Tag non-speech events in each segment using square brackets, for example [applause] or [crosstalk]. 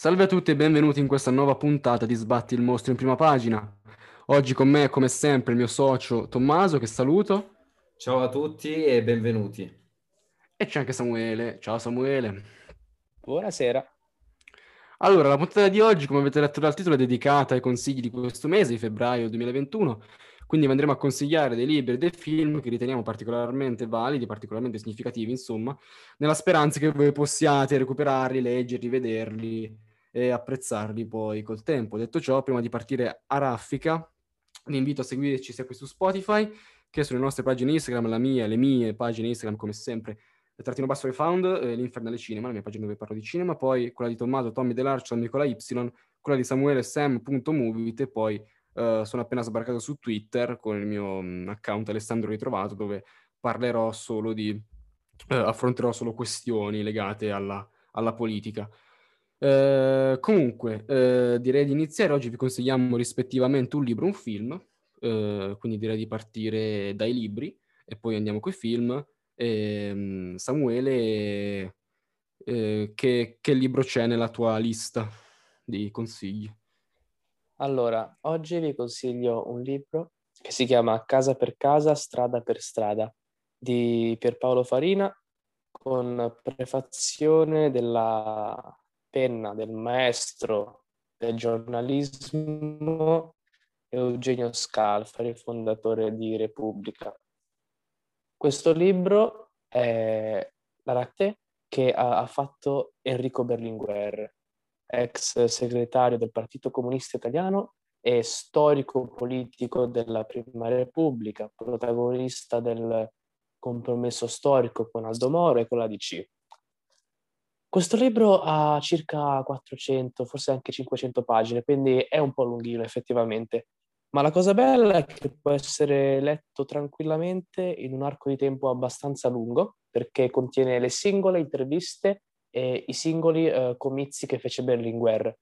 Salve a tutti e benvenuti in questa nuova puntata di Sbatti il mostro in prima pagina. Oggi con me, come sempre, il mio socio Tommaso, che saluto. Ciao a tutti e benvenuti. E c'è anche Samuele. Ciao Samuele. Buonasera. Allora, la puntata di oggi, come avete letto dal titolo, è dedicata ai consigli di questo mese, di febbraio 2021. Quindi andremo a consigliare dei libri e dei film che riteniamo particolarmente validi, particolarmente significativi, insomma, nella speranza che voi possiate recuperarli, leggerli, vederli e apprezzarli poi col tempo. Detto ciò, prima di partire a raffica, vi invito a seguirci sia qui su Spotify che sulle nostre pagine Instagram, la mia, le mie pagine Instagram come sempre, trattino basso refound, eh, l'Infernale Cinema, la mia pagina dove parlo di cinema, poi quella di Tommaso, Tommy Delarcio, Nicola Y, quella di Samuele, Sam.movit e poi eh, sono appena sbarcato su Twitter con il mio mh, mm, account Alessandro Ritrovato dove parlerò solo di, eh, affronterò solo questioni legate alla, alla politica. Eh, comunque, eh, direi di iniziare. Oggi vi consigliamo rispettivamente un libro e un film, eh, quindi direi di partire dai libri e poi andiamo coi film. E, Samuele, eh, che, che libro c'è nella tua lista di consigli? Allora, oggi vi consiglio un libro che si chiama Casa per casa, strada per strada di Pierpaolo Farina con prefazione della penna del maestro del giornalismo Eugenio Scalfari, fondatore di Repubblica. Questo libro è la latte che ha, fatto Enrico Berlinguer, ex segretario del Partito Comunista Italiano e storico politico della Prima Repubblica, protagonista del compromesso storico con Aldo Moro e con la DC. Questo libro ha circa 400, forse anche 500 pagine, quindi è un po' lunghino effettivamente, ma la cosa bella è che può essere letto tranquillamente in un arco di tempo abbastanza lungo, perché contiene le singole interviste e i singoli eh, comizi che fece Berlinguer.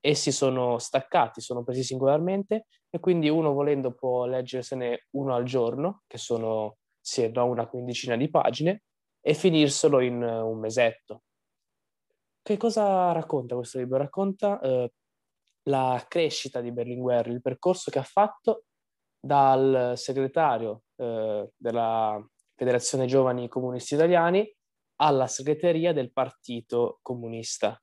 Essi sono staccati, sono presi singolarmente e quindi uno volendo può leggersene uno al giorno, che sono sì, una quindicina di pagine, e finirselo in uh, un mesetto. Che cosa racconta questo libro? Racconta eh, la crescita di Berlinguer, il percorso che ha fatto dal segretario eh, della Federazione Giovani Comunisti Italiani alla segreteria del Partito Comunista.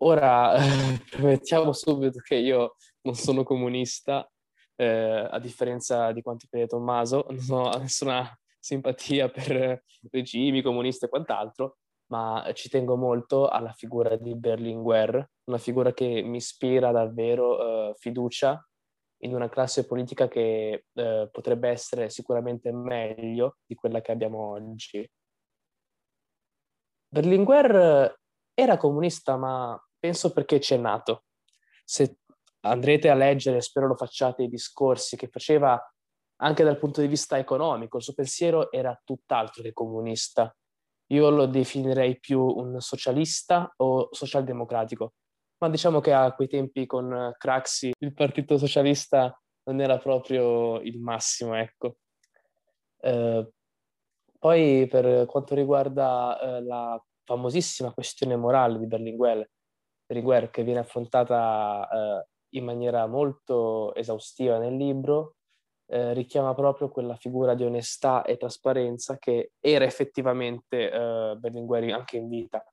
Ora, [laughs] eh, premettiamo subito che io non sono comunista, eh, a differenza di quanto crede Tommaso, non ho nessuna simpatia per regimi comunisti e quant'altro, ma ci tengo molto alla figura di Berlinguer, una figura che mi ispira davvero eh, fiducia in una classe politica che eh, potrebbe essere sicuramente meglio di quella che abbiamo oggi. Berlinguer era comunista, ma penso perché c'è nato. Se andrete a leggere, spero lo facciate, i discorsi che faceva anche dal punto di vista economico, il suo pensiero era tutt'altro che comunista io lo definirei più un socialista o socialdemocratico, ma diciamo che a quei tempi con Craxi il partito socialista non era proprio il massimo, ecco. Eh, poi per quanto riguarda eh, la famosissima questione morale di Berlinguer, che viene affrontata eh, in maniera molto esaustiva nel libro, eh, richiama proprio quella figura di onestà e trasparenza che era effettivamente eh, Berlinguer anche in vita.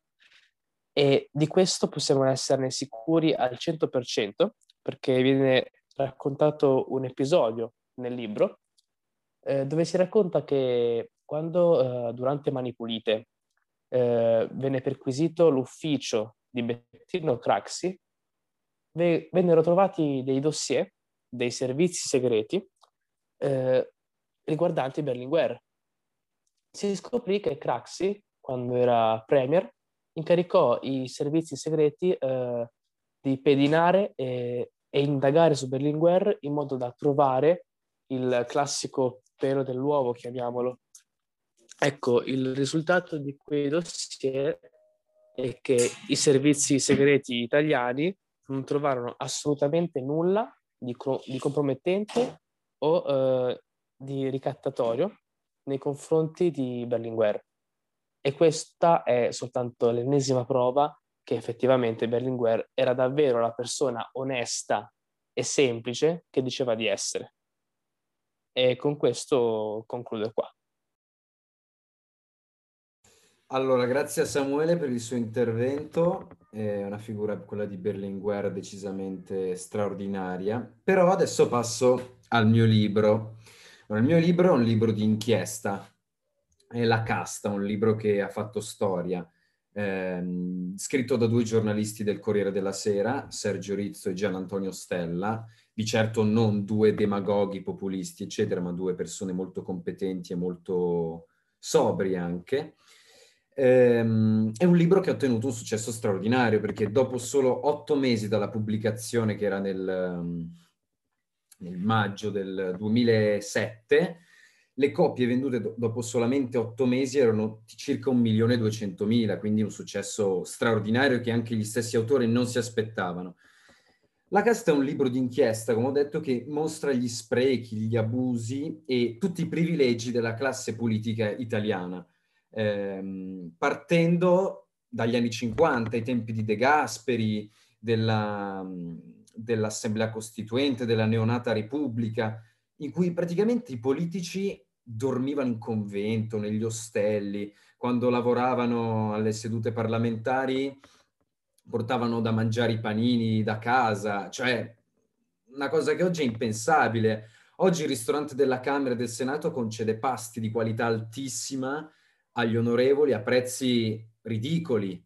E di questo possiamo esserne sicuri al 100% perché viene raccontato un episodio nel libro eh, dove si racconta che quando eh, durante Mani Pulite eh, venne perquisito l'ufficio di Bettino Craxi, vennero trovati dei dossier dei servizi segreti eh, riguardanti Berlinguer. Si scoprì che Craxi, quando era premier, incaricò i servizi segreti eh, di pedinare e, e, indagare su Berlinguer in modo da trovare il classico pelo dell'uovo, chiamiamolo. Ecco, il risultato di quei dossier è che i servizi segreti italiani non trovarono assolutamente nulla di, di compromettente o eh, di ricattatorio nei confronti di Berlinguer. E questa è soltanto l'ennesima prova che effettivamente Berlinguer era davvero la persona onesta e semplice che diceva di essere. E con questo concludo qua. Allora, grazie a Samuele per il suo intervento, è una figura, quella di Berlinguer, decisamente straordinaria. Però adesso passo al mio libro. Allora, il mio libro è un libro di inchiesta, è La Casta, un libro che ha fatto storia, ehm, scritto da due giornalisti del Corriere della Sera, Sergio Rizzo e Gian Antonio Stella, di certo non due demagoghi populisti, eccetera, ma due persone molto competenti e molto sobri anche. Ehm, è un libro che ha ottenuto un successo straordinario perché dopo solo otto mesi dalla pubblicazione, che era nel, nel maggio del 2007, le copie vendute do- dopo solamente otto mesi erano circa un milione e duecentomila, quindi un successo straordinario che anche gli stessi autori non si aspettavano. La Casta è un libro d'inchiesta, come ho detto, che mostra gli sprechi, gli abusi e tutti i privilegi della classe politica italiana ehm, partendo dagli anni 50, ai tempi di De Gasperi, della, dell'Assemblea Costituente, della neonata Repubblica, in cui praticamente i politici dormivano in convento, negli ostelli, quando lavoravano alle sedute parlamentari portavano da mangiare i panini da casa, cioè una cosa che oggi è impensabile. Oggi il ristorante della Camera e del Senato concede pasti di qualità altissima agli onorevoli a prezzi ridicoli.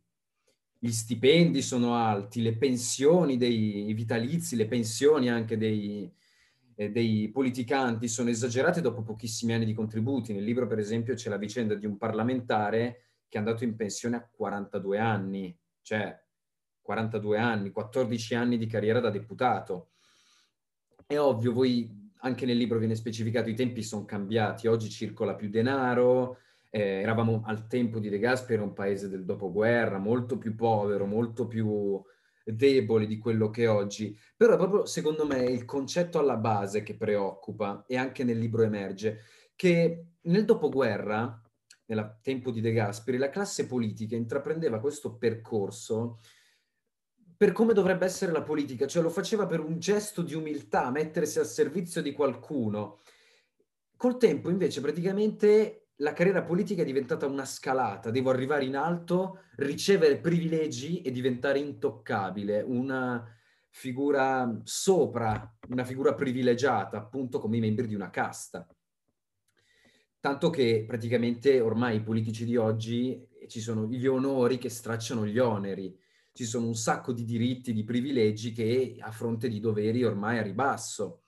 Gli stipendi sono alti, le pensioni dei vitalizi, le pensioni anche dei, eh, dei politicanti sono esagerate dopo pochissimi anni di contributi. Nel libro, per esempio, c'è la vicenda di un parlamentare che è andato in pensione a 42 anni, cioè 42 anni, 14 anni di carriera da deputato. È ovvio, voi anche nel libro viene specificato, i tempi sono cambiati, oggi circola più denaro, eh, eravamo al tempo di De Gasperi un paese del dopoguerra, molto più povero, molto più debole di quello che è oggi, però proprio secondo me è il concetto alla base che preoccupa e anche nel libro emerge, che nel dopoguerra, nel tempo di De Gasperi, la classe politica intraprendeva questo percorso per come dovrebbe essere la politica, cioè lo faceva per un gesto di umiltà, mettersi al servizio di qualcuno. Col tempo invece praticamente la carriera politica è diventata una scalata, devo arrivare in alto, ricevere privilegi e diventare intoccabile, una figura sopra, una figura privilegiata, appunto come i membri di una casta. Tanto che praticamente ormai i politici di oggi ci sono gli onori che stracciano gli oneri, ci sono un sacco di diritti, di privilegi che a fronte di doveri ormai a ribasso.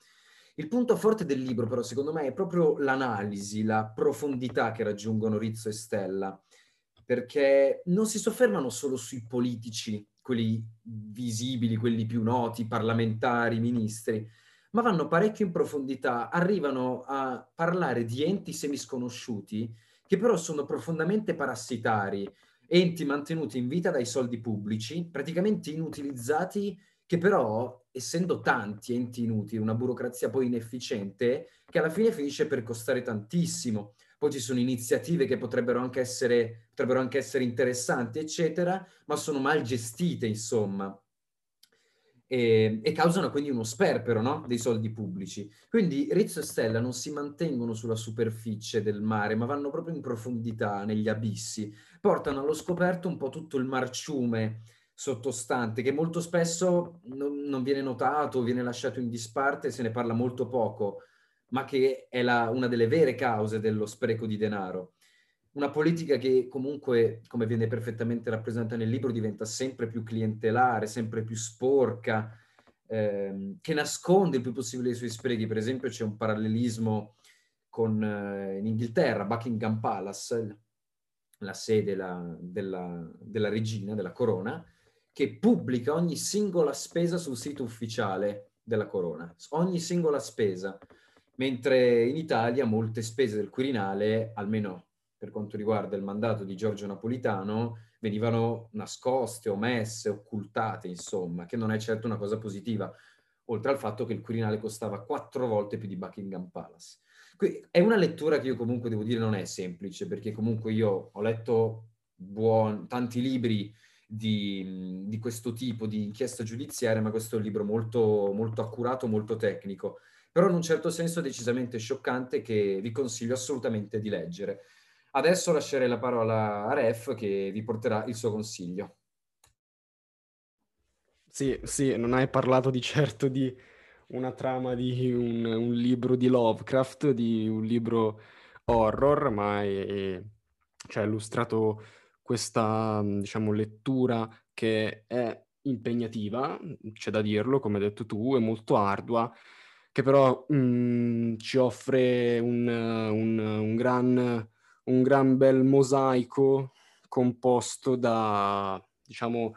Il punto forte del libro, però, secondo me, è proprio l'analisi, la profondità che raggiungono Rizzo e Stella, perché non si soffermano solo sui politici, quelli visibili, quelli più noti, parlamentari, ministri, ma vanno parecchio in profondità, arrivano a parlare di enti semisconosciuti che però sono profondamente parassitari, enti mantenuti in vita dai soldi pubblici, praticamente inutilizzati che però, essendo tanti enti inutili, una burocrazia poi inefficiente, che alla fine finisce per costare tantissimo. Poi ci sono iniziative che potrebbero anche essere, potrebbero anche essere interessanti, eccetera, ma sono mal gestite, insomma. E, e, causano quindi uno sperpero no? dei soldi pubblici. Quindi Rizzo e Stella non si mantengono sulla superficie del mare, ma vanno proprio in profondità, negli abissi, portano allo scoperto un po' tutto il marciume sottostante che molto spesso non, non, viene notato, viene lasciato in disparte, se ne parla molto poco, ma che è la, una delle vere cause dello spreco di denaro. Una politica che comunque, come viene perfettamente rappresentata nel libro, diventa sempre più clientelare, sempre più sporca, ehm, che nasconde il più possibile i suoi sprechi. Per esempio c'è un parallelismo con, eh, in Inghilterra, Buckingham Palace, la sede la, della, della regina, della corona, che pubblica ogni singola spesa sul sito ufficiale della Corona, ogni singola spesa, mentre in Italia molte spese del Quirinale, almeno per quanto riguarda il mandato di Giorgio Napolitano, venivano nascoste, omesse, occultate, insomma, che non è certo una cosa positiva, oltre al fatto che il Quirinale costava quattro volte più di Buckingham Palace. È una lettura che io comunque devo dire non è semplice, perché comunque io ho letto buon, tanti libri di, di, questo tipo di inchiesta giudiziaria, ma questo è un libro molto, molto accurato, molto tecnico, però in un certo senso decisamente scioccante che vi consiglio assolutamente di leggere. Adesso lascerei la parola a Ref che vi porterà il suo consiglio. Sì, sì, non hai parlato di certo di una trama di un, un libro di Lovecraft, di un libro horror, ma hai cioè, illustrato questa, diciamo, lettura che è impegnativa, c'è da dirlo, come hai detto tu, è molto ardua, che però mh, mm, ci offre un, un, un, gran, un gran bel mosaico composto da, diciamo,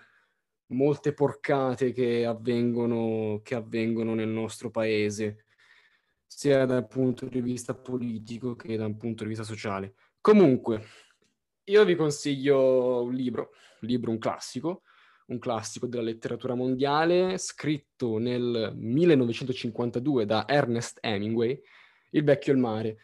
molte porcate che avvengono, che avvengono nel nostro paese, sia dal punto di vista politico che dal punto di vista sociale. Comunque, io vi consiglio un libro, un libro, un classico, un classico della letteratura mondiale, scritto nel 1952 da Ernest Hemingway, Il vecchio e il mare.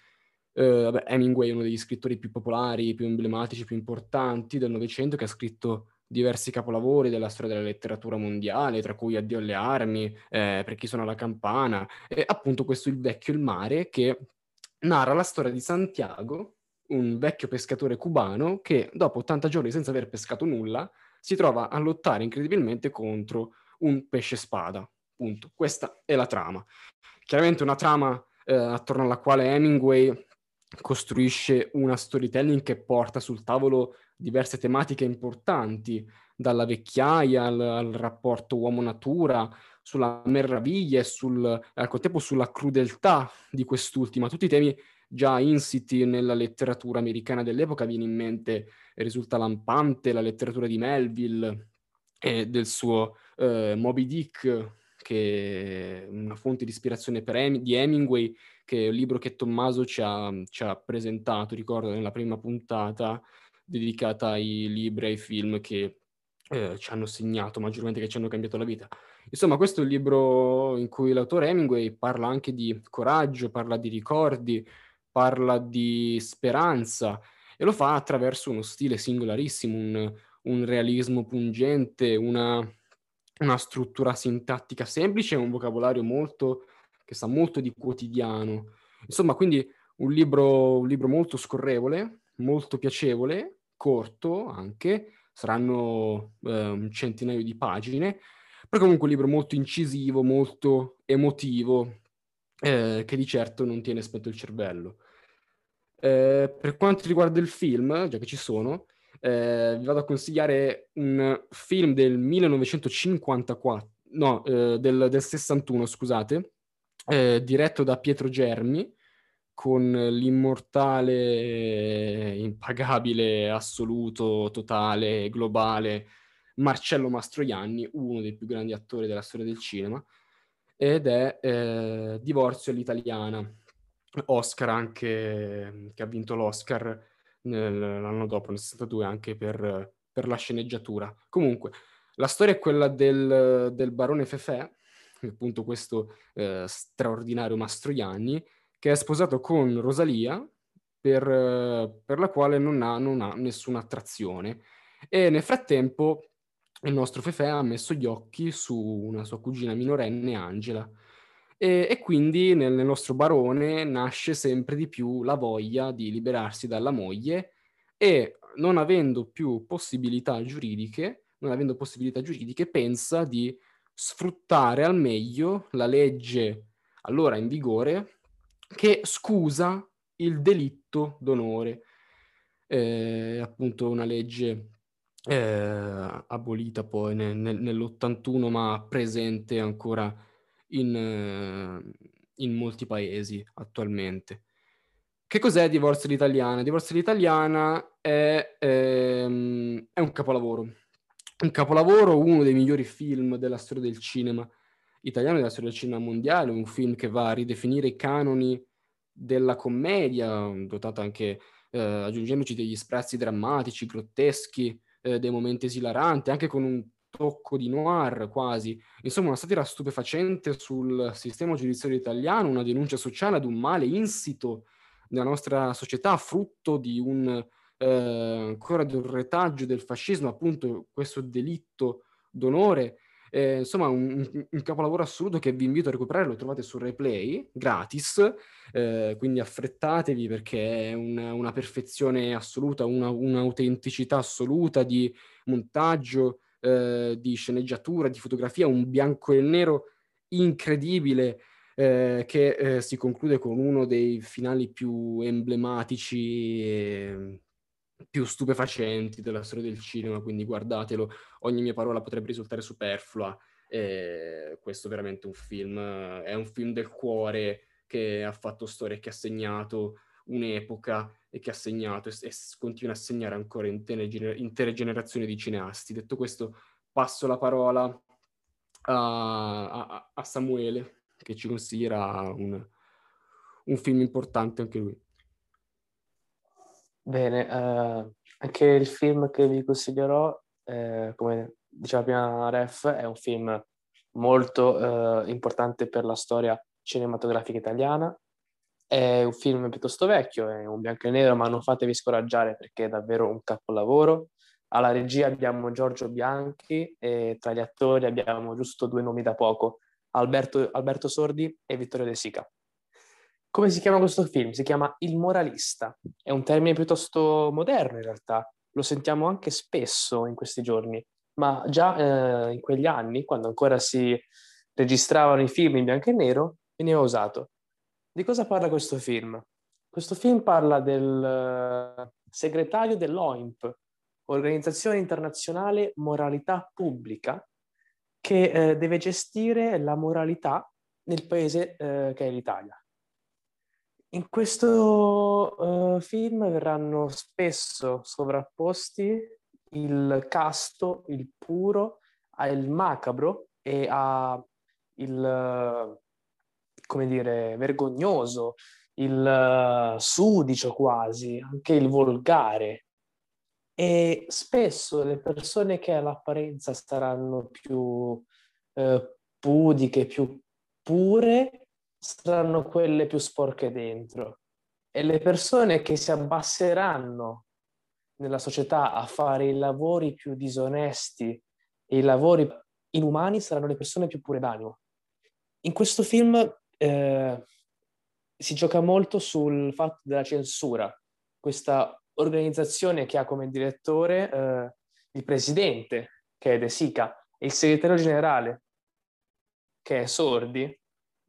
Uh, vabbè, Hemingway è uno degli scrittori più popolari, più emblematici, più importanti del Novecento, che ha scritto diversi capolavori della storia della letteratura mondiale, tra cui Addio alle armi, eh, Per chi suona la campana, e appunto questo Il vecchio e il mare, che narra la storia di Santiago, un vecchio pescatore cubano che dopo 80 giorni senza aver pescato nulla si trova a lottare incredibilmente contro un pesce spada. Punto. Questa è la trama. Chiaramente una trama eh, attorno alla quale Hemingway costruisce una storytelling che porta sul tavolo diverse tematiche importanti, dalla vecchiaia al, al rapporto uomo-natura, sulla meraviglia e sul, al contempo sulla crudeltà di quest'ultima, tutti i temi già insiti nella letteratura americana dell'epoca, viene in mente, risulta lampante la letteratura di Melville e del suo eh, Moby Dick, che è una fonte di ispirazione Hem- di Hemingway, che è un libro che Tommaso ci ha, ci ha presentato, ricordo, nella prima puntata, dedicata ai libri e ai film che eh, ci hanno segnato maggiormente, che ci hanno cambiato la vita. Insomma, questo è un libro in cui l'autore Hemingway parla anche di coraggio, parla di ricordi, parla di speranza e lo fa attraverso uno stile singolarissimo, un, un realismo pungente, una, una struttura sintattica semplice e un vocabolario molto, che sa molto di quotidiano. Insomma, quindi un libro, un libro molto scorrevole, molto piacevole, corto anche, saranno eh, un centinaio di pagine, però comunque un libro molto incisivo, molto emotivo, eh, che di certo non tiene spento il cervello. Eh, per quanto riguarda il film, già che ci sono, eh, vi vado a consigliare un film del 1954, no, eh, del, del, 61, scusate, eh, diretto da Pietro Germi, con l'immortale, impagabile, assoluto, totale, globale Marcello Mastroianni, uno dei più grandi attori della storia del cinema, ed è eh, Divorzio all'italiana, Oscar anche, che ha vinto l'Oscar l'anno dopo, nel 62, anche per, per, la sceneggiatura. Comunque, la storia è quella del, del barone Fefè, appunto questo eh, straordinario Mastroianni, che è sposato con Rosalia, per, per la quale non ha, non ha, nessuna attrazione. E nel frattempo il nostro Fefe ha messo gli occhi su una sua cugina minorenne, Angela. E, e quindi nel, nel, nostro barone nasce sempre di più la voglia di liberarsi dalla moglie e non avendo più possibilità giuridiche, possibilità giuridiche, pensa di sfruttare al meglio la legge allora in vigore che scusa il delitto d'onore. Eh, appunto una legge eh, abolita poi nel, nel, nell'81 ma presente ancora in, eh, in, molti paesi attualmente. Che cos'è Divorzio all'italiana? Divorzio all'italiana è, ehm, è un capolavoro. Un capolavoro, uno dei migliori film della storia del cinema italiano della storia del cinema mondiale, un film che va a ridefinire i canoni della commedia, dotato anche eh, aggiungendoci degli sprazzi drammatici, grotteschi, eh, dei momenti esilaranti, anche con un tocco di noir quasi. Insomma, una satira stupefacente sul sistema giudiziario italiano, una denuncia sociale ad un male insito nella nostra società, frutto di un eh, ancora di un retaggio del fascismo, appunto questo delitto d'onore. Eh, insomma, un, un, capolavoro assoluto che vi invito a recuperare, lo trovate su Replay, gratis, eh, quindi affrettatevi perché è una, una perfezione assoluta, una, un'autenticità assoluta di montaggio, eh, di sceneggiatura, di fotografia, un bianco e nero incredibile eh, che eh, si conclude con uno dei finali più emblematici e più stupefacenti della storia del cinema, quindi guardatelo, ogni mia parola potrebbe risultare superflua. Eh, questo è veramente un film, è un film del cuore che ha fatto storia e che ha segnato un'epoca e che ha segnato e, e continua a segnare ancora intere, intere, generazioni di cineasti. Detto questo, passo la parola a, a, a Samuele, che ci consiglierà un, un film importante anche lui. Bene, eh, anche il film che vi consiglierò, eh, come diceva prima Ref, è un film molto eh, importante per la storia cinematografica italiana. È un film piuttosto vecchio, è un bianco e nero, ma non fatevi scoraggiare perché è davvero un capolavoro. Alla regia abbiamo Giorgio Bianchi e tra gli attori abbiamo giusto due nomi da poco, Alberto, Alberto Sordi e Vittorio De Sica. Come si chiama questo film? Si chiama Il moralista. È un termine piuttosto moderno in realtà, lo sentiamo anche spesso in questi giorni, ma già eh, in quegli anni, quando ancora si registravano i film in bianco e nero, veniva usato. Di cosa parla questo film? Questo film parla del uh, segretario dell'OIMP, Organizzazione Internazionale Moralità Pubblica, che eh, deve gestire la moralità nel paese eh, che è l'Italia. In questo uh, film verranno spesso sovrapposti il casto, il puro, il macabro e a il, come dire, vergognoso, il uh, sudicio quasi, anche il volgare. E spesso le persone che all'apparenza saranno più uh, pudiche, più pure, saranno quelle più sporche dentro e le persone che si abbasseranno nella società a fare i lavori più disonesti e i lavori inumani saranno le persone più pure d'animo. In questo film eh, si gioca molto sul fatto della censura, questa organizzazione che ha come direttore eh, il presidente, che è De Sica, e il segretario generale, che è Sordi,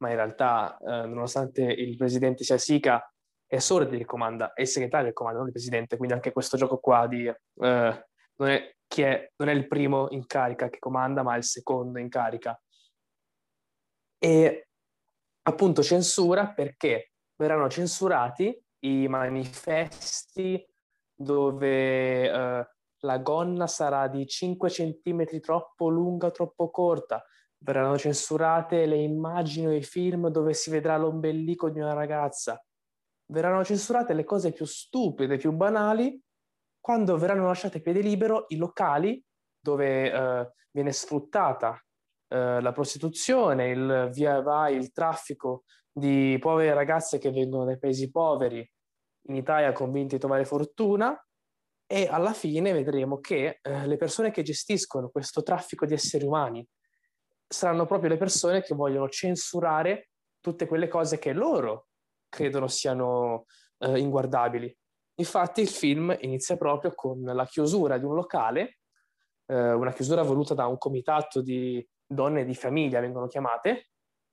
ma in realtà, eh, nonostante il presidente sia Sica, è Sordi che comanda, è il segretario che comanda, non il presidente, quindi anche questo gioco qua di eh, non, è, chi è, non è il primo in carica che comanda, ma è il secondo in carica. E appunto censura perché verranno censurati i manifesti dove eh, la gonna sarà di 5 centimetri troppo lunga troppo corta, verranno censurate le immagini o i film dove si vedrà l'ombelico di una ragazza, verranno censurate le cose più stupide, più banali, quando verranno lasciate piede libero i locali dove eh, viene sfruttata eh, la prostituzione, il via vai, il traffico di povere ragazze che vengono dai paesi poveri in Italia convinti di trovare fortuna e alla fine vedremo che eh, le persone che gestiscono questo traffico di esseri umani saranno proprio le persone che vogliono censurare tutte quelle cose che loro credono siano eh, inguardabili. Infatti il film inizia proprio con la chiusura di un locale, eh, una chiusura voluta da un comitato di donne di famiglia, vengono chiamate,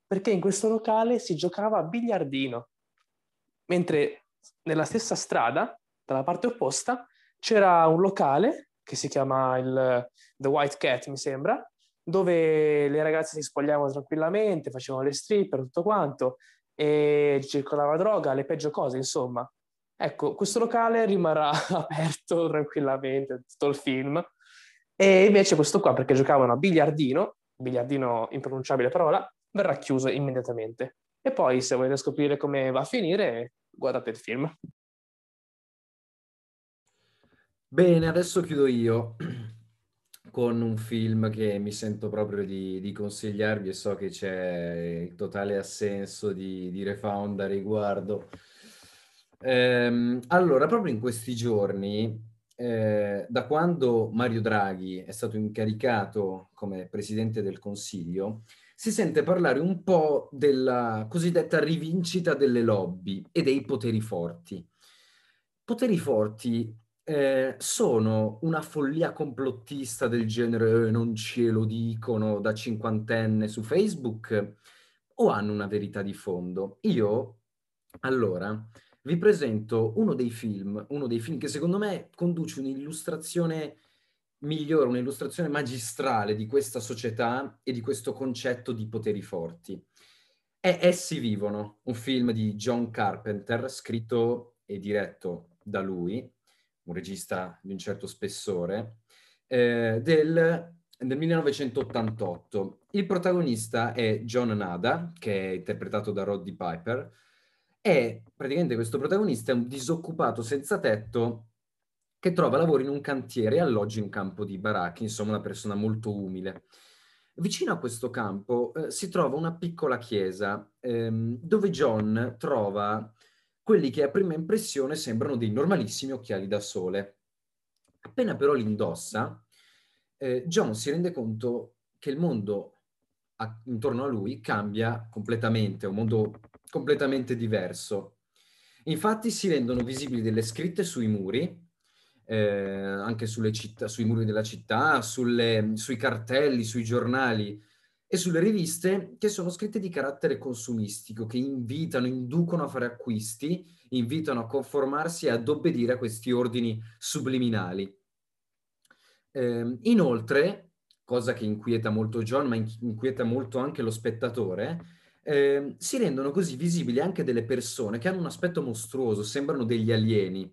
perché in questo locale si giocava a biliardino, mentre nella stessa strada, dalla parte opposta, c'era un locale che si chiama il The White Cat, mi sembra, dove le ragazze si spogliavano tranquillamente, facevano le stripper, tutto quanto, e circolava droga, le peggio cose, insomma. Ecco, questo locale rimarrà [laughs] aperto tranquillamente tutto il film. E invece questo qua, perché giocavano a biliardino, biliardino impronunciabile parola, verrà chiuso immediatamente. E poi, se volete scoprire come va a finire, guardate il film. Bene, adesso chiudo io [clears throat] con un film che mi sento proprio di, di consigliarvi e so che c'è il totale assenso di, di Refound a riguardo. Ehm, allora, proprio in questi giorni, eh, da quando Mario Draghi è stato incaricato come Presidente del Consiglio, si sente parlare un po' della cosiddetta rivincita delle lobby e dei poteri forti. Poteri forti eh, sono una follia complottista del genere eh, non ce lo dicono da cinquantenne su Facebook o hanno una verità di fondo? Io, allora, vi presento uno dei film, uno dei film che secondo me conduce un'illustrazione migliore, un'illustrazione magistrale di questa società e di questo concetto di poteri forti. È Essi vivono, un film di John Carpenter, scritto e diretto da lui, un regista di un certo spessore, eh, del, del 1988. Il protagonista è John Nada, che è interpretato da Roddy Piper, e praticamente questo protagonista è un disoccupato senza tetto che trova lavoro in un cantiere e alloggia in un campo di baracchi, insomma una persona molto umile. Vicino a questo campo eh, si trova una piccola chiesa ehm, dove John trova quelli che a prima impressione sembrano dei normalissimi occhiali da sole. Appena però li indossa, eh, John si rende conto che il mondo a, intorno a lui cambia completamente, è un mondo completamente diverso. Infatti si rendono visibili delle scritte sui muri, eh, anche città, sui muri della città, sulle, sui cartelli, sui giornali e sulle riviste che sono scritte di carattere consumistico, che invitano, inducono a fare acquisti, invitano a conformarsi e ad obbedire a questi ordini subliminali. Eh, inoltre, cosa che inquieta molto John, ma inquieta molto anche lo spettatore, eh, si rendono così visibili anche delle persone che hanno un aspetto mostruoso, sembrano degli alieni.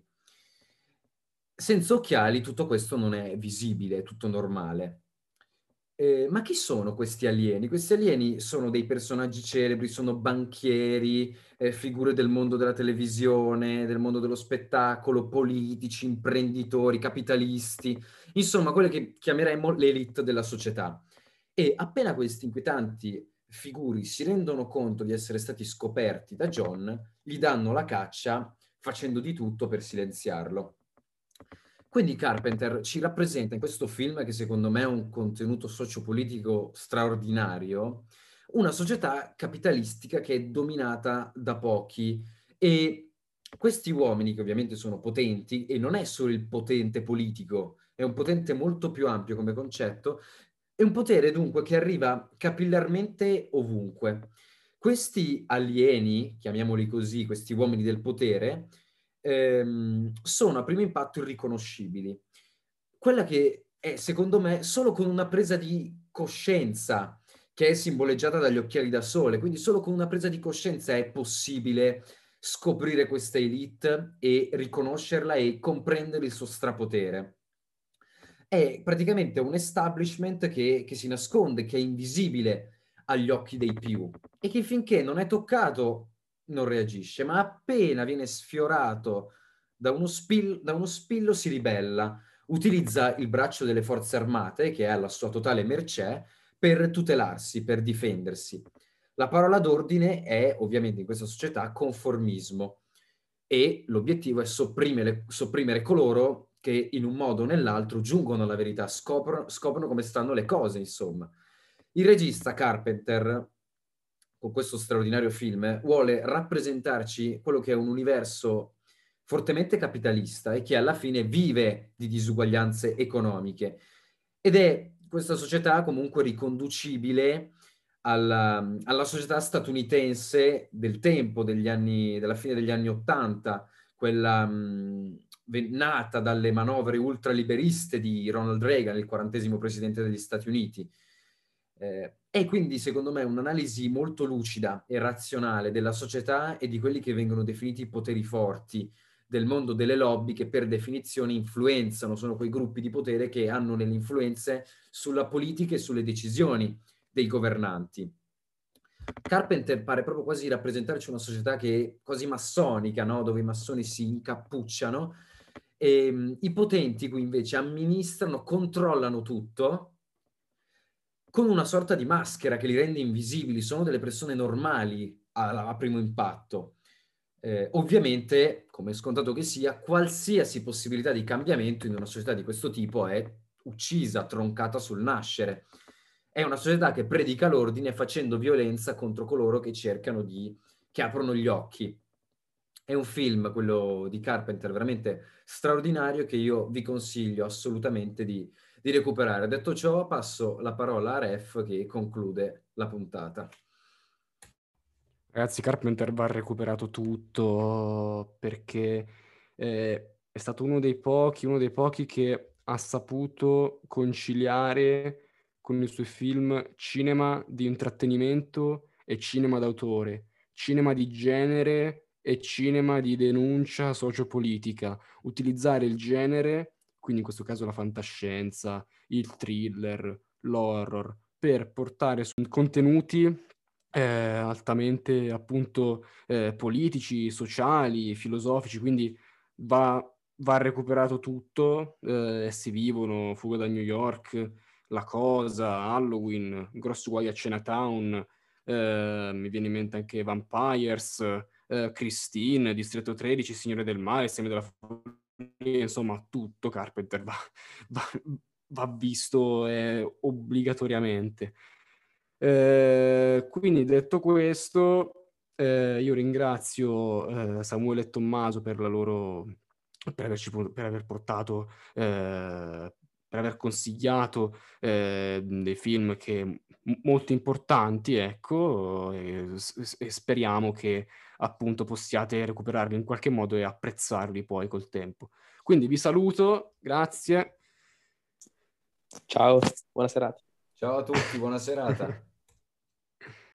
Senza occhiali tutto questo non è visibile, è tutto normale. Eh, ma chi sono questi alieni? Questi alieni sono dei personaggi celebri, sono banchieri, eh, figure del mondo della televisione, del mondo dello spettacolo, politici, imprenditori, capitalisti, insomma, quelle che chiameremmo l'elite della società. E appena questi inquietanti figuri si rendono conto di essere stati scoperti da John, gli danno la caccia facendo di tutto per silenziarlo. Quindi Carpenter ci rappresenta in questo film, che secondo me è un contenuto sociopolitico straordinario, una società capitalistica che è dominata da pochi e questi uomini, che ovviamente sono potenti, e non è solo il potente politico, è un potente molto più ampio come concetto, è un potere dunque che arriva capillarmente ovunque. Questi alieni, chiamiamoli così, questi uomini del potere, ehm, sono a primo impatto irriconoscibili. Quella che è, secondo me, solo con una presa di coscienza, che è simboleggiata dagli occhiali da sole, quindi solo con una presa di coscienza è possibile scoprire questa elite e riconoscerla e comprendere il suo strapotere è praticamente un establishment che, che si nasconde, che è invisibile agli occhi dei più e che finché non è toccato non reagisce, ma appena viene sfiorato da uno, spil- da uno spillo si ribella, utilizza il braccio delle forze armate, che è alla sua totale mercé, per tutelarsi, per difendersi. La parola d'ordine è ovviamente in questa società conformismo e l'obiettivo è sopprimere, sopprimere coloro che in un modo o nell'altro giungono alla verità, scoprono, scoprono come stanno le cose, insomma. Il regista Carpenter, con questo straordinario film, vuole rappresentarci quello che è un universo fortemente capitalista e che alla fine vive di disuguaglianze economiche. Ed è questa società comunque riconducibile alla, alla società statunitense del tempo, anni, della fine degli anni Ottanta, quella mh, nata dalle manovre ultraliberiste di Ronald Reagan, il quarantesimo presidente degli Stati Uniti. Eh, è quindi, secondo me, un'analisi molto lucida e razionale della società e di quelli che vengono definiti i poteri forti del mondo delle lobby che per definizione influenzano, sono quei gruppi di potere che hanno delle influenze sulla politica e sulle decisioni dei governanti. Carpenter pare proprio quasi rappresentarci una società che è quasi massonica, no? dove i massoni si incappucciano e, ehm, I potenti qui invece amministrano, controllano tutto con una sorta di maschera che li rende invisibili, sono delle persone normali a, a primo impatto. Eh, ovviamente, come scontato che sia, qualsiasi possibilità di cambiamento in una società di questo tipo è uccisa, troncata sul nascere. È una società che predica l'ordine facendo violenza contro coloro che cercano di, che aprono gli occhi. È un film, quello di Carpenter, veramente straordinario che io vi consiglio assolutamente di, di recuperare. Detto ciò, passo la parola a Ref che conclude la puntata. Ragazzi, Carpenter va recuperato tutto perché eh, è stato uno dei pochi, uno dei pochi che ha saputo conciliare con i suoi film cinema di intrattenimento e cinema d'autore, cinema di genere e cinema di denuncia sociopolitica. Utilizzare il genere, quindi in questo caso la fantascienza, il thriller, l'horror, per portare su contenuti eh, altamente appunto eh, politici, sociali, filosofici, quindi va, va recuperato tutto, eh, essi vivono, Fuga da New York, La Cosa, Halloween, Grosso Guai a Chinatown, eh, mi viene in mente anche Vampires, eh, Christine, Distretto 13, Signore del Mare, Seme della insomma tutto Carpenter va, [laughs] va, va visto eh, obbligatoriamente. Eh, quindi detto questo, eh, io ringrazio eh, Samuele e Tommaso per la loro per, averci, per aver portato, eh, per aver consigliato eh, dei film che m- molto importanti, ecco, e, e, speriamo che appunto possiate recuperarli in qualche modo e apprezzarli poi col tempo. Quindi vi saluto, grazie. Ciao, buona serata. Ciao a tutti, buona serata. [laughs]